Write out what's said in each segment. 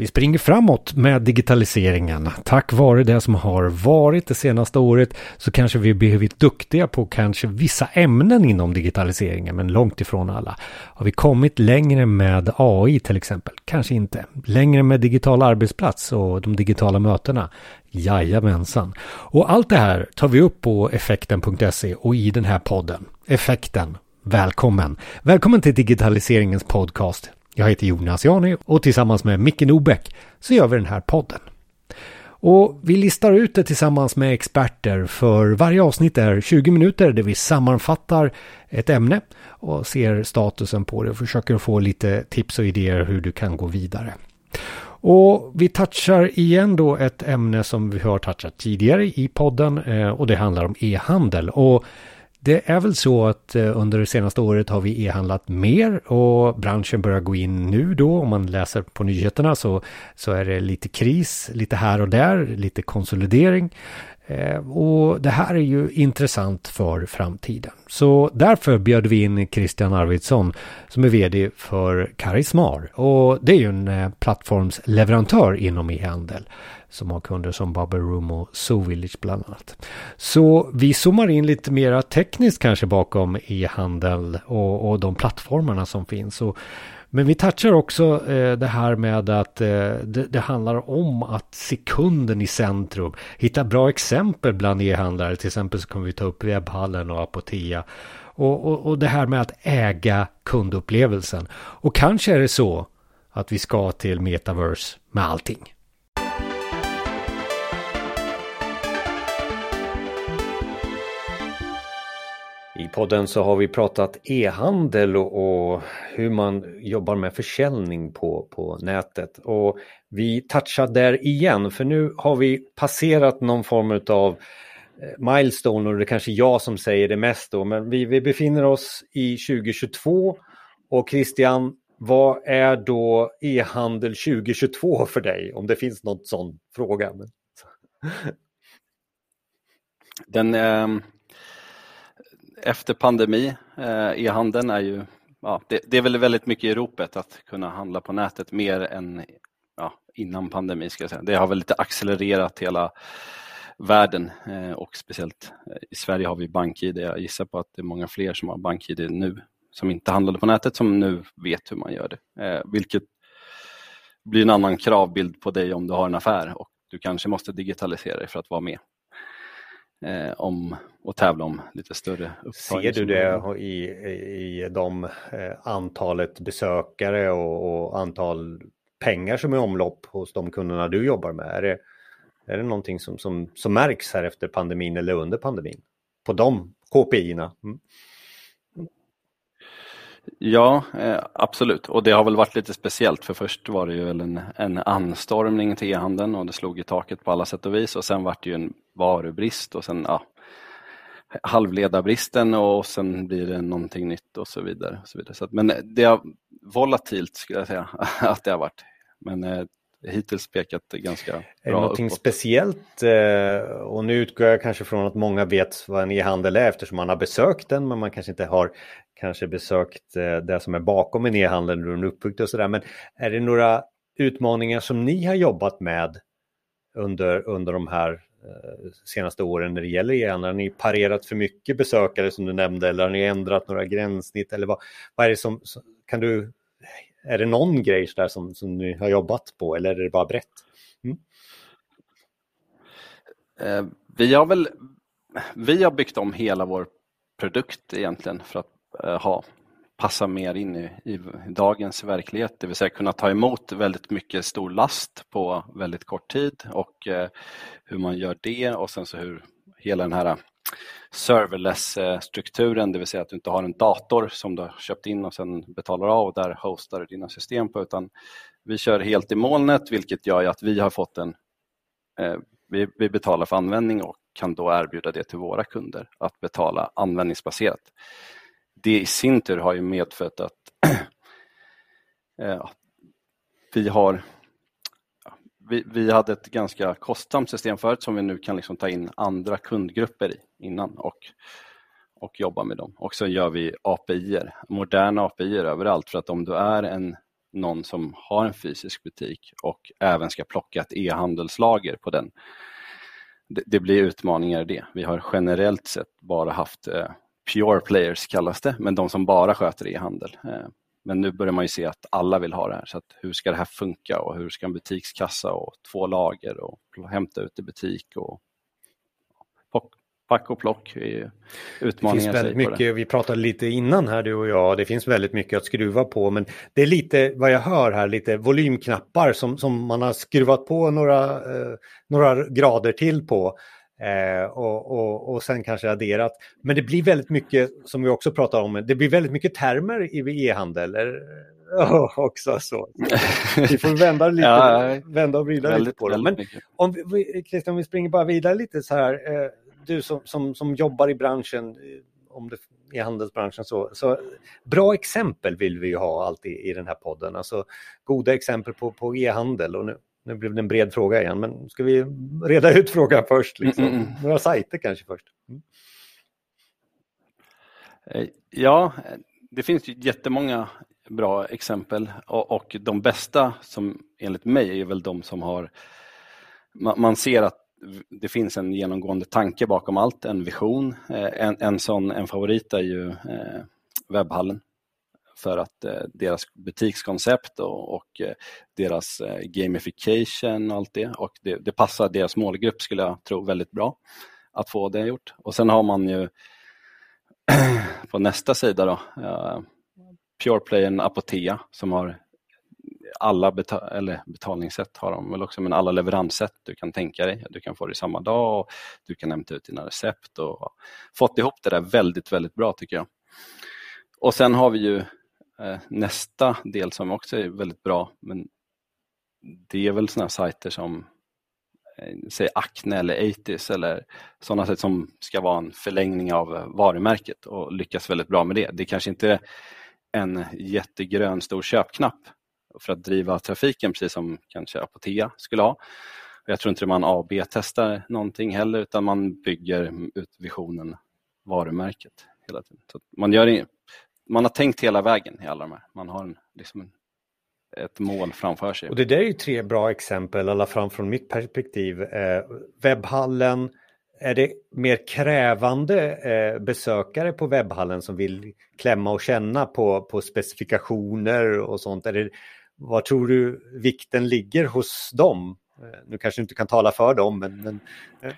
Vi springer framåt med digitaliseringen. Tack vare det som har varit det senaste året så kanske vi blivit duktiga på kanske vissa ämnen inom digitaliseringen, men långt ifrån alla. Har vi kommit längre med AI till exempel? Kanske inte. Längre med digital arbetsplats och de digitala mötena? Jajamensan. Och allt det här tar vi upp på effekten.se och i den här podden. Effekten. Välkommen! Välkommen till digitaliseringens podcast. Jag heter Jonas Jani och tillsammans med Micke Nobäck så gör vi den här podden. Och vi listar ut det tillsammans med experter för varje avsnitt är 20 minuter där vi sammanfattar ett ämne och ser statusen på det och försöker få lite tips och idéer hur du kan gå vidare. Och vi touchar igen då ett ämne som vi har touchat tidigare i podden eh, och det handlar om e-handel. Och det är väl så att eh, under det senaste året har vi e-handlat mer och branschen börjar gå in nu då. Om man läser på nyheterna så, så är det lite kris, lite här och där, lite konsolidering. Eh, och det här är ju intressant för framtiden. Så därför bjöd vi in Christian Arvidsson som är vd för Karismar. Och det är ju en eh, plattformsleverantör inom e-handel som har kunder som Bubble Room och Village bland annat. Så vi zoomar in lite mera tekniskt kanske bakom e-handel och, och de plattformarna som finns. Och, men vi touchar också eh, det här med att eh, det, det, handlar om att se kunden i centrum. Hitta bra exempel bland e-handlare. Till exempel så kommer vi ta upp webbhallen och Apotea. Och, och, och det här med att äga kundupplevelsen. Och kanske är det så att vi ska till metaverse med allting. I podden så har vi pratat e-handel och, och, hur man jobbar med försäljning på, på nätet. Och vi touchar där igen för nu har vi passerat någon form av eh, milestone och det är kanske jag som säger det mest då men vi, vi befinner oss i 2022 och Christian, vad är då e-handel 2022 för dig? Om det finns något sån fråga. Den, ehm, efter pandemi, eh, e-handeln är ju, ja, det, det, är väl väldigt mycket i ropet att kunna handla på nätet mer än ja, innan pandemi. Ska jag säga. Det har väl lite accelererat hela världen eh, och speciellt eh, i Sverige har vi BankID. Jag gissar på att det är många fler som har BankID nu som inte handlade på nätet som nu vet hur man gör det. vilket blir en annan kravbild på dig om du har en affär och du kanske måste digitalisera dig för att vara med eh, om och tävla om lite större upptag. Ser du det i, i de eh, antalet besökare och, och, antal pengar som är i omlopp hos de kunderna du jobbar med? Är det, är det någonting som, som, som märks här efter pandemin eller under pandemin? På de KPI-erna? Mm. Ja, eh, absolut. Och det har väl varit lite speciellt för först var det ju en, en anstormning till e-handeln och det slog i taket på alla sätt och vis och sen var det ju en varubrist och sen ja, halvledarbristen och sen blir det någonting nytt och så vidare. Och så vidare. Så att, men det är volatilt skulle jag säga att det har varit. Men eh, hittills pekat ganska bra Är det någonting uppåt. speciellt? Eh, och nu utgår jag kanske från att många vet vad en e-handel är eftersom man har besökt den men man kanske inte har kanske besökt eh, det som är bakom en e-handel, hur den är uppbyggd och sådär. Men är det några utmaningar som ni har jobbat med under, under de här eh, senaste åren när det gäller e-handel? Har ni parerat för mycket besökare som du nämnde eller har ni ändrat några gränssnitt? Eller vad, vad är det som, kan du, är det någon grej där som, som ni har jobbat på eller är det bara brett? Mm. Eh, vi har väl vi har byggt om hela vår produkt egentligen för att Eh, ha, passa mer in i, i, dagens verklighet, det vill säga kunna ta emot väldigt mycket stor last på väldigt kort tid och eh, hur man gör det och sen så hur hela den här serverless-strukturen, det vill säga att du inte har en dator som du har köpt in och sen betalar av och där hostar du dina system på, utan vi kör helt i molnet, vilket gör att vi har fått en eh, vi, vi betalar för användning och kan då erbjuda det till våra kunder att betala användningsbaserat det i sin tur har ju medfört att eh, vi har vi, vi, hade ett ganska kostsamt system förut som vi nu kan liksom ta in andra kundgrupper i innan och, och jobba med dem. Och så gör vi API, moderna API överallt för att om du är en någon som har en fysisk butik och även ska plocka ett e-handelslager på den. Det, det blir utmaningar i det. Vi har generellt sett bara haft eh, pure players kallas det, men de som bara sköter e-handel. Eh, men nu börjar man ju se att alla vill ha det här. Så att hur ska det här funka och hur ska en butikskassa och två lager och hämta ut i butik och pack och plock är utmaningar. Det finns väldigt mycket, vi pratade lite innan här du och jag, det finns väldigt mycket att skruva på men det är lite vad jag hör här, lite volymknappar som, som man har skruvat på några, eh, några grader till på. Eh, och, och, och sen kanske adderat. Men det blir väldigt mycket, som vi också pratar om, det blir väldigt mycket termer i e-handel. Oh, också så. Vi får vända, lite, ja, vända och vrida lite på det. Men om vi, Christian, vi springer bara vidare lite så här. Eh, du som, som, som jobbar i branschen, om det i handelsbranschen så, så bra exempel vill vi ju ha alltid i den här podden. Alltså goda exempel på, på e-handel och nu, nu blev det en bred fråga igen, men ska vi reda ut frågan först? Liksom? Mm, mm, mm. Några sajter kanske först. Mm. Eh, ja, det finns ju jättemånga bra exempel och, och de bästa som enligt mig är väl de som har man, man ser att det finns en genomgående tanke bakom allt, en vision. Eh, en, en sån, en favorit är ju eh, webbhallen för att eh, deras butikskoncept och, och eh, deras eh, gamification och allt det och det, det, passar deras målgrupp skulle jag tro väldigt bra att få det gjort. Och sen har man ju på nästa sida då Pureplayen Apotea som har alla beta eller betalningssätt har de väl också, men alla leveranssätt du kan tänka dig. Du kan få det samma dag och du kan hämta ut dina recept och fått ihop det där väldigt, väldigt bra tycker jag. Och sen har vi ju Eh, nästa del som också är väldigt bra, men det är väl sådana sajter som eh, säg Acne eller Atis eller sådana sätt som ska vara en förlängning av varumärket och lyckas väldigt bra med det. Det kanske inte är en jättegrön stor köpknapp för att driva trafiken precis som kanske Apotea skulle ha. Jag tror inte man A B-testar någonting heller utan man bygger ut visionen varumärket hela tiden. Så man, gör, man har tänkt hela vägen i alla de här. Man har en, liksom ett mål framför sig. Och det där är ju tre bra exempel, alla fram från mitt perspektiv. Eh, webbhallen, är det mer krävande eh, besökare på webbhallen som vill klämma och känna på, på specifikationer och sånt? Är det vad tror du vikten ligger hos dem? Eh, nu kanske du inte kan tala för dem, men... men eh,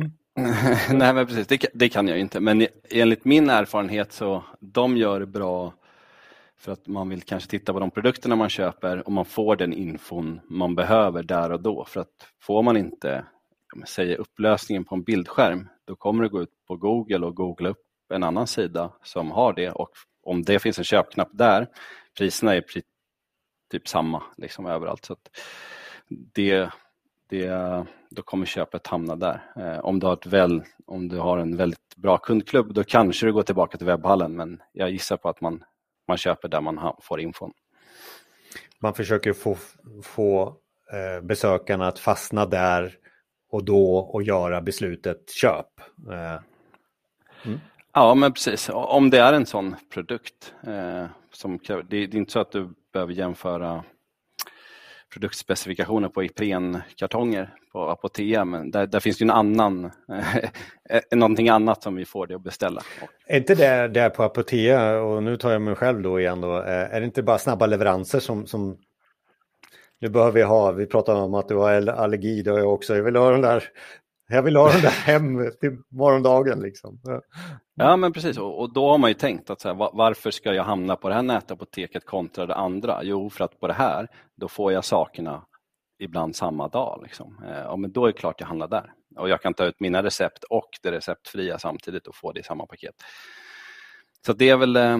Mm. Nej, men precis, det, det, kan jag inte. Men enligt min erfarenhet så de gör det bra för att man vill kanske titta på de produkterna man köper och man får den infon man behöver där och då. För att får man inte säga upplösningen på en bildskärm, då kommer det gå ut på Google och googla upp en annan sida som har det och om det finns en köpknapp där, priserna är typ samma liksom överallt. Så det, det, då kommer köpet hamna där. Eh, om, du har ett väl, om du har en väldigt bra kundklubb då kanske du går tillbaka till webbhallen men jag gissar på att man, man köper där man får infon. Man försöker få, få eh, besökarna att fastna där och då och göra beslutet köp. Eh. Mm. Ja men precis, om det är en sån produkt. Eh, som det, det är inte så att du behöver jämföra produktspecifikationer på Ipren-kartonger på Apotea, men där, där finns det en annan, eh, någonting annat som vi får det att beställa. Är inte det där på Apotea, och nu tar jag mig själv då igen då, eh, är det inte bara snabba leveranser som, som nu behöver vi ha, vi pratar om att du har allergi, det har jag också, jag vill ha den där jag vill ha den där hem till morgondagen. Liksom. Ja men precis och, och då har man ju tänkt att så här, varför ska jag hamna på det här nätapoteket kontra det andra? Jo för att på det här då får jag sakerna ibland samma dag. Liksom. Eh, ja, men då är det klart jag handlar där. Och jag kan ta ut mina recept och det receptfria samtidigt och få det i samma paket. Så det är väl, eh,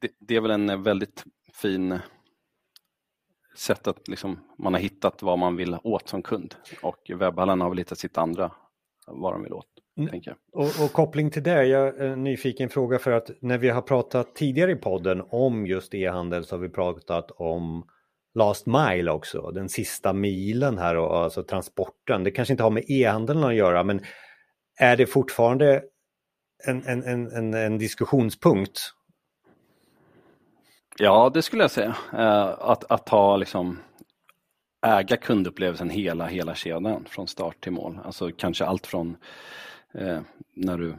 det, det är väl en väldigt fin sätt att liksom, man har hittat vad man vill åt som kund och webbhallen har väl hittat sitt andra vad de vill åt. Mm. Och, och, koppling till det, jag är nyfiken fråga för att när vi har pratat tidigare i podden om just e-handel så har vi pratat om last mile också, den sista milen här och alltså transporten. Det kanske inte har med e-handeln att göra men är det fortfarande en, en, en, en diskussionspunkt Ja, det skulle jag säga. Eh, att, att ta liksom äga kundupplevelsen hela, hela kedjan från start till mål. Alltså kanske allt från eh, när du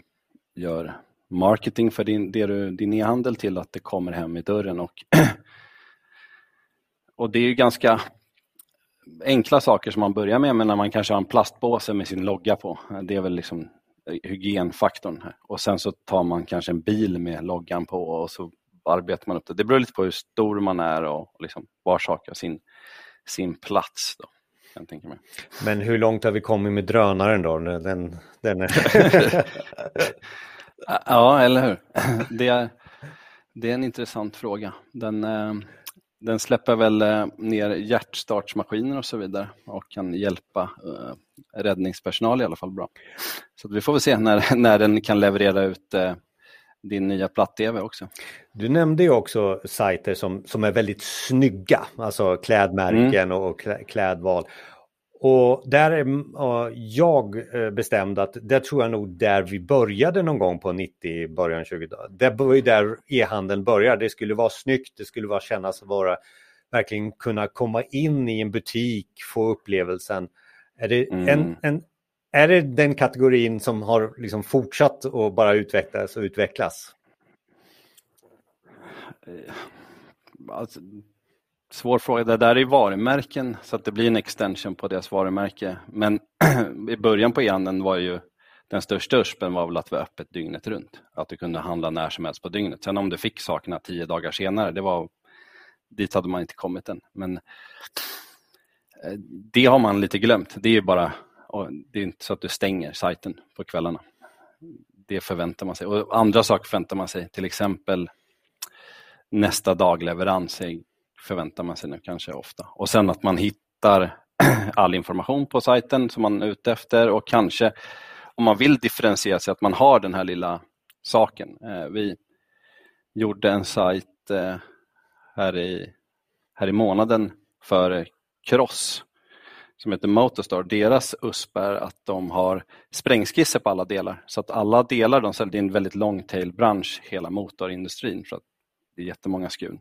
gör marketing för din, du, din e-handel till att det kommer hem i dörren. Och, och det är ju ganska enkla saker som man börjar med, men när man kanske har en plastpåse med sin logga på. Det är väl liksom hygienfaktorn. Här. Och sen så tar man kanske en bil med loggan på och så arbetar man upp det. Det beror lite på hur stor man är och liksom var saker har sin, sin plats. Då. Men hur långt har vi kommit med drönaren då? Den, den är... ja, eller hur. Det är, det är en intressant fråga. Den, eh, den släpper väl eh, ner hjärtstartsmaskiner och så vidare och kan hjälpa uh, räddningspersonal i alla fall bra. Så vi får väl se när, när den kan leverera ut din nya platt-tv också. Du nämnde ju också sajter som, som är väldigt snygga, alltså klädmärken mm. och klädval. Och där är jag bestämd att det tror jag nog där vi började någon gång på 90, början 20 Det var ju där e-handeln började. Det skulle vara snyggt, det skulle vara kännas vara verkligen kunna komma in i en butik, få upplevelsen. Är det, mm. en, en, är det den kategorin som har liksom fortsatt att bara utvecklas och utvecklas? Eh, alltså, Svår fråga. Det där är varumärken så att det blir en extension på deras varumärke. Men i början på e-handeln var ju den största urspen var väl att vara öppet dygnet runt. Att du kunde handla när som helst på dygnet. Sen om du fick sakerna tio dagar senare, det var, dit hade man inte kommit än. Men eh, det har man lite glömt. Det är bara, det är inte så att du stänger sajten på kvällarna. Det förväntar man sig. Och andra saker förväntar man sig, till exempel nästa dagleverans. förväntar man sig nu kanske ofta. Och sen att man hittar all information på sajten som man är ute efter och kanske om man vill differentiera sig att man har den här lilla saken. Eh, vi gjorde en sajt eh, här i, här i månaden för Cross som heter Motorstar. Deras USP är att de har sprängskisser på alla delar. Så att alla delar de säljer, det är en väldigt long tail bransch, hela motorindustrin. För att det är jättemånga skun.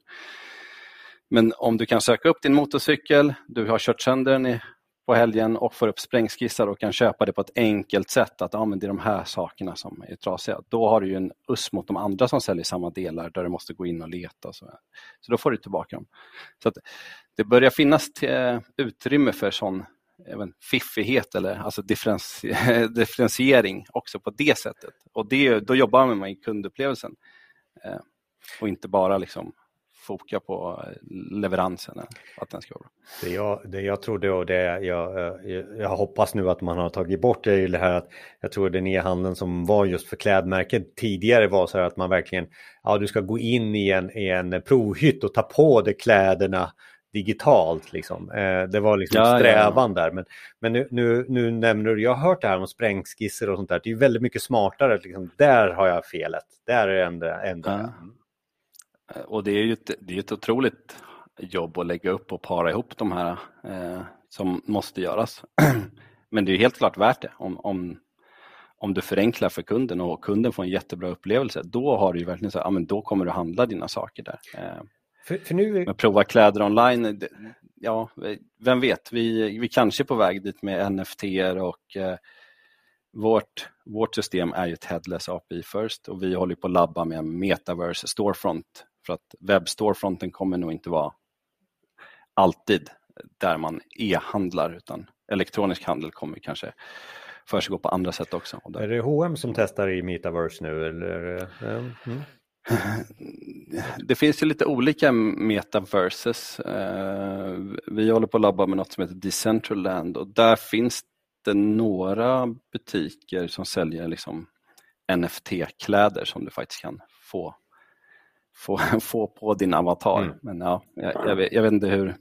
Men om du kan söka upp din motorcykel, du har kört sönder den på helgen och får upp sprängskissar och kan köpa det på ett enkelt sätt, att ja, men det är de här sakerna som är trasiga. Då har du ju en USP mot de andra som säljer samma delar där du måste gå in och leta. Och så. så då får du tillbaka dem. Så det börjar finnas eh, utrymme för sån eh, även fiffighet eller alltså differentiering också på det sättet. Och det, då jobbar man med kundupplevelsen eh, och inte bara liksom foka på eh, leveransen. Att den ska vara Det jag, det jag trodde och det jag, jag, jag hoppas nu att man har tagit bort det är ju det här att jag tror den e-handeln som var just för klädmärken tidigare var så här att man verkligen, ja du ska gå in i en, i en provhytt och ta på dig kläderna digitalt. Liksom. Eh, det var liksom ja, strävan ja. där. Men, men nu, nu, nu, nämner du, jag har hört det här om sprängskisser och sånt där. Det är väldigt mycket smartare. Liksom. Där har jag felet. Där är enda. Ja. Eh, och det är ju ett, det är ett otroligt jobb att lägga upp och para ihop de här eh, som måste göras. Men det är helt klart värt det om, om, om du förenklar för kunden och kunden får en jättebra upplevelse. Då har du ju verkligen så ja, men då kommer du handla dina saker där. Eh, för, för nu... Men prova kläder online, ja, vem vet, vi, vi kanske är på väg dit med NFT och eh, vårt, vårt system är ju ett headless API first och vi håller på att labba med metaverse storefront för att webbstorefronten kommer nog inte vara alltid där man e-handlar utan elektronisk handel kommer kanske försiggå på andra sätt också. Är det H&M som testar i metaverse nu? Eller? Mm. Det finns ju lite olika metaverses. Eh, vi håller på att labba med något som heter Decentraland och där finns det några butiker som säljer liksom NFT-kläder som du faktiskt kan få få, få på din avatar. Mm. Men ja, jag, jag, vet, jag, vet, inte hur,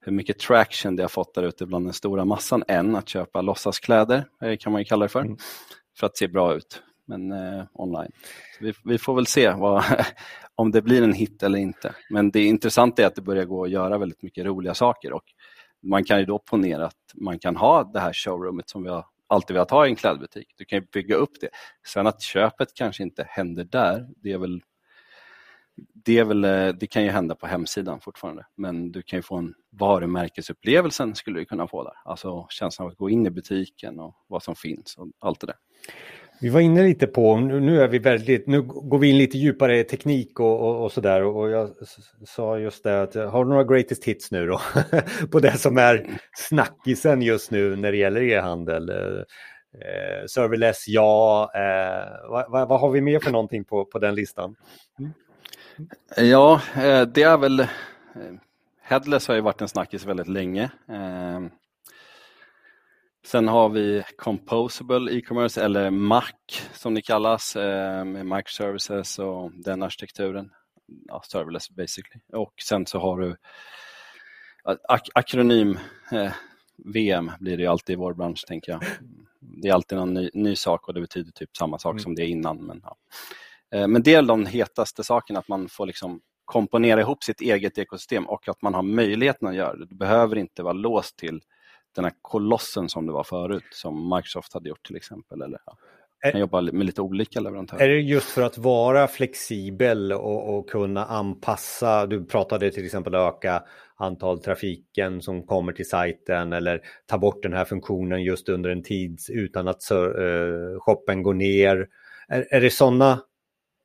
hur mycket traction det har fått där ute bland den stora massan än att köpa låtsaskläder, eh, kan man ju kalla det för, mm. för att se bra ut men eh, online. Vi, vi, får väl se vad, om det blir en hit eller inte. Men det intressanta är att det börjar gå att göra väldigt mycket roliga saker och man kan ju då ponera att man kan ha det här showroomet som vi har alltid velat ha i en klädbutik. Du kan ju bygga upp det. Sen att köpet kanske inte händer där, det är väl det, är väl, eh, det kan ju hända på hemsidan fortfarande, men du kan ju få en varumärkesupplevelsen skulle du kunna få där. Alltså känslan av att gå in i butiken och vad som finns och allt det där. Vi var inne lite på, nu är vi väldigt, nu går vi in lite djupare i teknik och, och, och sådär och jag sa just det att har du några greatest hits nu då? på det som är snackisen just nu när det gäller e-handel. Eh, serverless, ja. Eh, vad, vad, vad, har vi mer för någonting på, på den listan? Mm. Ja, eh, det är väl eh, Headless har ju varit en snackis väldigt länge. Eh, Eh, sen har vi Composable e-commerce eller Mac som det kallas med microservices och den arkitekturen. Ja, serverless basically. Och sen så har du ak akronym VM blir det ju alltid i vår bransch tänker jag. Det är alltid någon ny, ny sak och det betyder typ samma sak mm. som det innan. Men, ja. Eh, men det är de hetaste sakerna, att man får liksom komponera ihop sitt eget ekosystem och att man har möjligheten att göra det. Du behöver inte vara låst till den här kolossen som det var förut, som Microsoft hade gjort till exempel. Eller, ja. Man kan jobba med lite olika leverantörer. Är det just för att vara flexibel och, och, kunna anpassa, du pratade till exempel öka antal trafiken som kommer till sajten eller ta bort den här funktionen just under en tid utan att uh, shoppen går ner. Är, är det sådana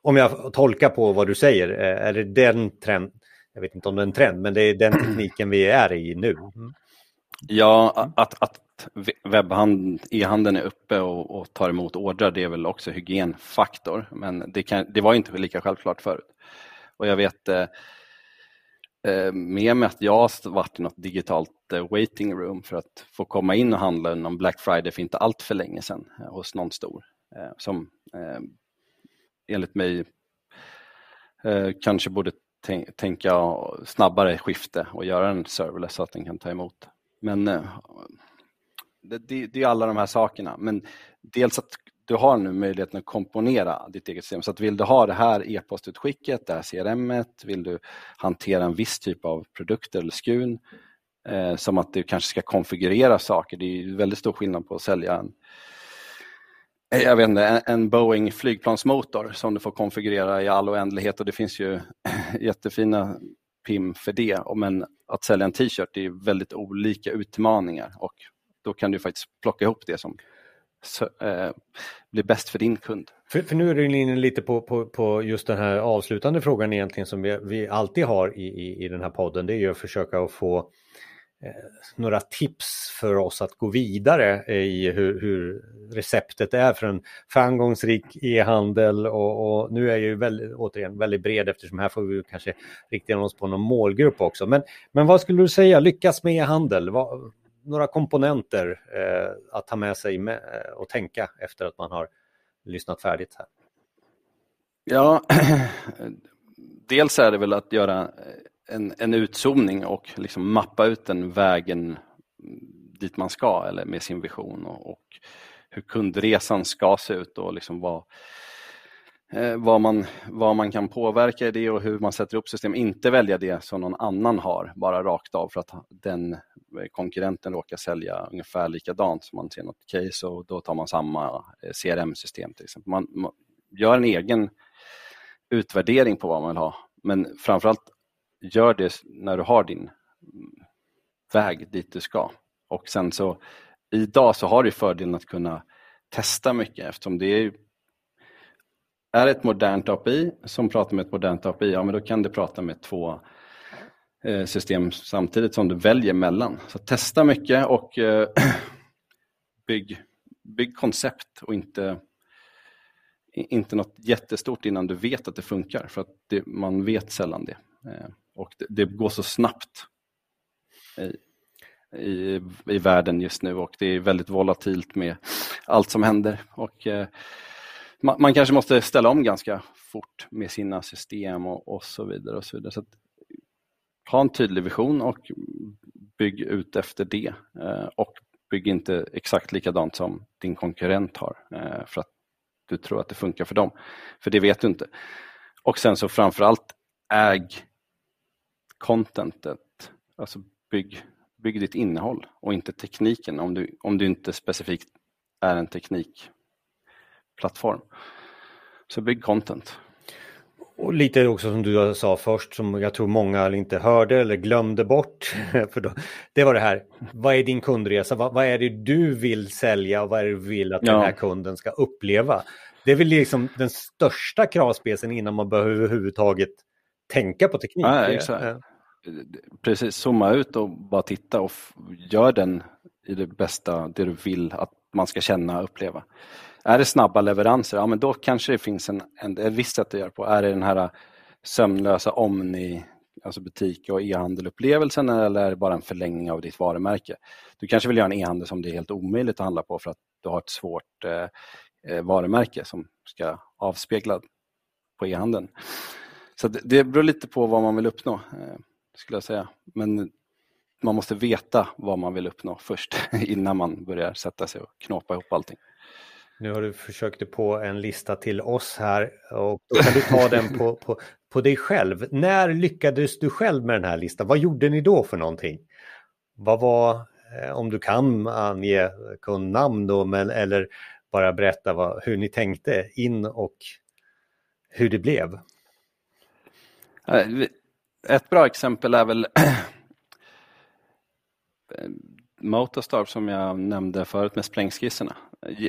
om jag tolkar på vad du säger, eh, är det den trend, jag vet inte om det är en trend, men det är den tekniken vi är i nu? Mm. Ja, att, att e-handeln är uppe och, och, tar emot ordrar, det är väl också hygienfaktor, men det, kan, det var inte lika självklart förut. Och jag vet eh, eh med mig att jag har varit i något digitalt eh, waiting room för att få komma in och handla någon Black Friday för inte allt för länge sedan hos någon stor. som enligt mig eh, kanske borde tänka snabbare skifte och göra en serverless så att den kan ta emot. Men eh, det, det, det, är alla de här sakerna. Men dels att du har nu möjligheten att komponera ditt eget system. Så att vill du ha det här e-postutskicket, det här CRM, vill du hantera en viss typ av produkter eller skun, eh, som att du kanske ska konfigurera saker. Det är väldigt stor skillnad på att sälja en eh, jag vet inte, en Boeing flygplansmotor som du får konfigurera i all oändlighet och det finns ju jättefina PIM för det. Men att sälja en t-shirt är väldigt olika utmaningar och då kan du faktiskt plocka ihop det som eh, blir bäst för din kund. För, för nu är du inne lite på, på, på, just den här avslutande frågan egentligen som vi, vi alltid har i, i, i den här podden. Det är ju att försöka att få Eh, Eh, några tips för oss att gå vidare i hur, hur receptet är för en framgångsrik e-handel och, och, nu är jag ju väldigt, återigen väldigt bred eftersom här får vi kanske rikta oss på någon målgrupp också. Men, men vad skulle du säga, lyckas med e-handel? några komponenter eh, att ta med sig med, eh, och tänka efter att man har lyssnat färdigt här? Ja, dels är det väl att göra eh, en, en utzoomning och liksom mappa ut den vägen dit man ska eller med sin vision och, och hur kundresan ska se ut och liksom vad, eh, vad, man, vad man kan påverka i det och hur man sätter upp system. Inte välja det som någon annan har, bara rakt av för att den eh, konkurrenten råkar sälja ungefär likadant som man ser något case och då tar man samma eh, CRM-system till exempel. Man, man gör en egen utvärdering på vad man vill ha men framförallt gör det när du har din mm, väg dit du ska. Och sen så idag så har du fördelen att kunna testa mycket eftersom det är, är ett modernt API som pratar med ett modernt API, ja men då kan du prata med två eh, system samtidigt som du väljer mellan. Så testa mycket och eh, bygg, bygg koncept och inte inte något jättestort innan du vet att det funkar för att det, man vet sällan det. Eh, och det, det går så snabbt i, i, i världen just nu och det är väldigt volatilt med allt som händer. Och, eh, man, man, kanske måste ställa om ganska fort med sina system och, och så vidare. Och så vidare. Så att, ha en tydlig vision och bygg ut efter det. Eh, och bygg inte exakt likadant som din konkurrent har eh, för att du tror att det funkar för dem. För det vet du inte. Och sen så framförallt äg contentet, alltså bygg, bygg ditt innehåll och inte tekniken om du, om du inte specifikt är en teknikplattform. Så bygg content. Och lite också som du sa först, som jag tror många inte hörde eller glömde bort. För då, det var det här, vad är din kundresa? Vad, vad, är det du vill sälja och vad är det du vill att ja. den här kunden ska uppleva? Det är väl liksom den största kravspecen innan man behöver överhuvudtaget tänka på teknik. Ja, exakt. Precis, zooma ut och bara titta och gör den i det bästa, det du vill att man ska känna och uppleva. Är det snabba leveranser, ja men då kanske det finns en, en, ett visst sätt att göra på. Är det den här äh, sömnlösa Omni, alltså butik och e-handelupplevelsen eller är det bara en förlängning av ditt varumärke? Du kanske vill göra en e-handel som det är helt omöjligt att handla på för att du har ett svårt eh, varumärke som ska avspegla på e-handeln. Så det, det beror lite på vad man vill uppnå, eh, skulle jag säga. Men man måste veta vad man vill uppnå först innan man börjar sätta sig och knåpa ihop allting. Nu har du försökt dig på en lista till oss här och då kan du ta den på, på, på dig själv. När lyckades du själv med den här listan? Vad gjorde ni då för någonting? Vad var, eh, om du kan ange kundnamn då, men, eller bara berätta vad, hur ni tänkte in och hur det blev? Ett bra exempel är väl Motostar som jag nämnde förut med sprängskisserna.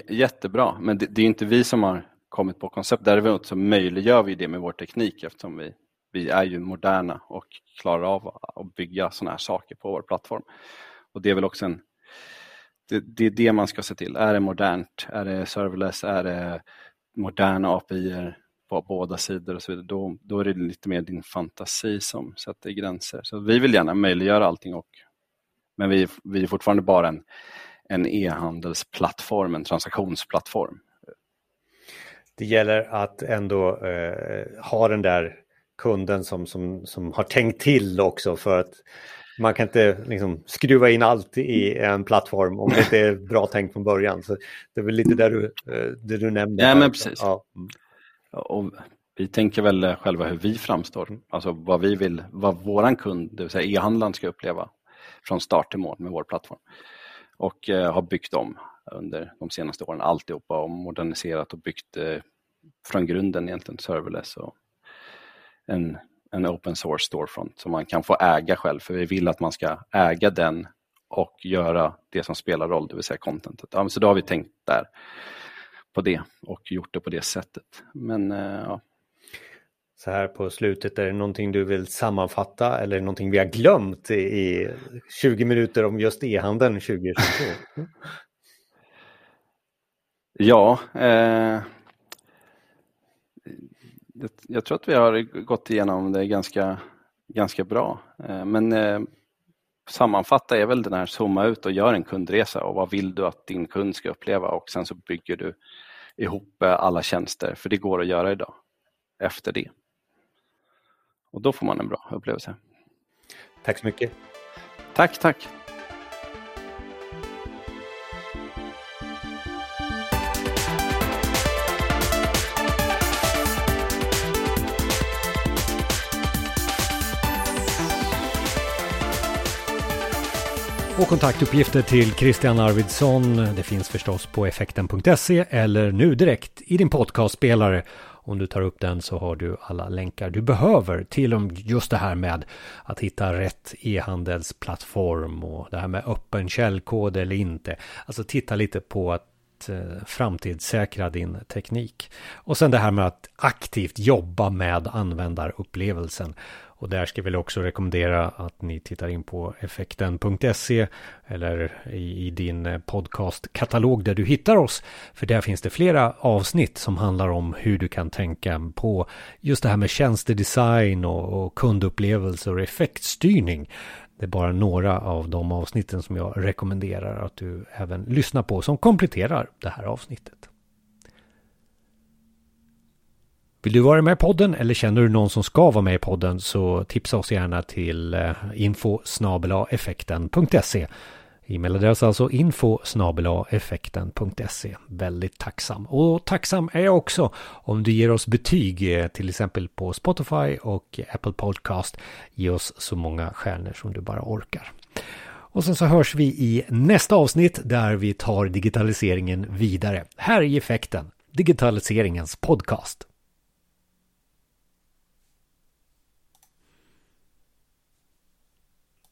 Jättebra, men det, det är inte vi som har kommit på koncept. Däremot så möjliggör vi det med vår teknik eftersom vi, vi är ju moderna och klarar av att bygga sådana här saker på vår plattform. Och det är väl också en det, det, är det man ska se till. Är det modernt? Är det serverless? Är det moderna API-er? På båda sidor och så vidare? Då, då är det lite mer din fantasi som sätter gränser. Så vi vill gärna möjliggöra allting och men vi, vi är fortfarande bara en, en e-handelsplattform, en transaktionsplattform. Det gäller att ändå eh, ha den där kunden som, som, som har tänkt till också för att man kan inte liksom, skruva in allt i en plattform om det inte är bra tänkt från början. Så det är väl lite där du, eh, det du nämnde. Ja, men precis. Ja. Och vi tänker väl själva hur vi framstår, mm. alltså vad vi vill, vad våran kund, det vill säga e-handlaren ska uppleva från start till mål med vår plattform. Och eh, har byggt om under de senaste åren alltihopa och moderniserat och byggt eh, från grunden egentligen serverless och en, en open source storefront som man kan få äga själv för vi vill att man ska äga den och göra det som spelar roll, det vill säga contentet. Ja, så då har vi tänkt där på det och gjort det på det sättet. Men eh, ja, så här på slutet, är det någonting du vill sammanfatta eller någonting vi har glömt i 20 minuter om just e-handeln 2022? Ja, eh, jag tror att vi har gått igenom det ganska, ganska bra. Eh, men eh, sammanfatta är väl den här zooma ut och gör en kundresa och vad vill du att din kund ska uppleva och sen så bygger du ihop eh, alla tjänster, för det går att göra idag efter det. Och då får man en bra upplevelse. Tack så mycket. Tack, tack. Och kontaktuppgifter till Christian Arvidsson det finns förstås på effekten.se eller nu direkt i din podcastspelare om du tar upp den så har du alla länkar du behöver till om just det här med att hitta rätt e-handelsplattform och det här med öppen källkod eller inte. Alltså titta lite på att eh, framtidssäkra din teknik. Och sen det här med att aktivt jobba med användarupplevelsen. Och där ska vi också rekommendera att ni tittar in på effekten.se eller i, i din eh, podcastkatalog där du hittar oss. För där finns det flera avsnitt som handlar om hur du kan tänka på just det här med tjänstedesign och, och kundupplevelser och effektstyrning. Det är bara några av de avsnitten som jag rekommenderar att du även lyssnar på som kompletterar det här avsnittet. Vill du vara med i podden eller känner du någon som ska vara med i podden så tipsa oss gärna till eh, info effekten.se E-mailadress alltså info effekten.se Väldigt tacksam. Och tacksam är jag också om du ger oss betyg eh, till exempel på Spotify och Apple Podcast. Ge oss så många stjärnor som du bara orkar. Och sen så hörs vi i nästa avsnitt där vi tar digitaliseringen vidare. Här är effekten, digitaliseringens podcast.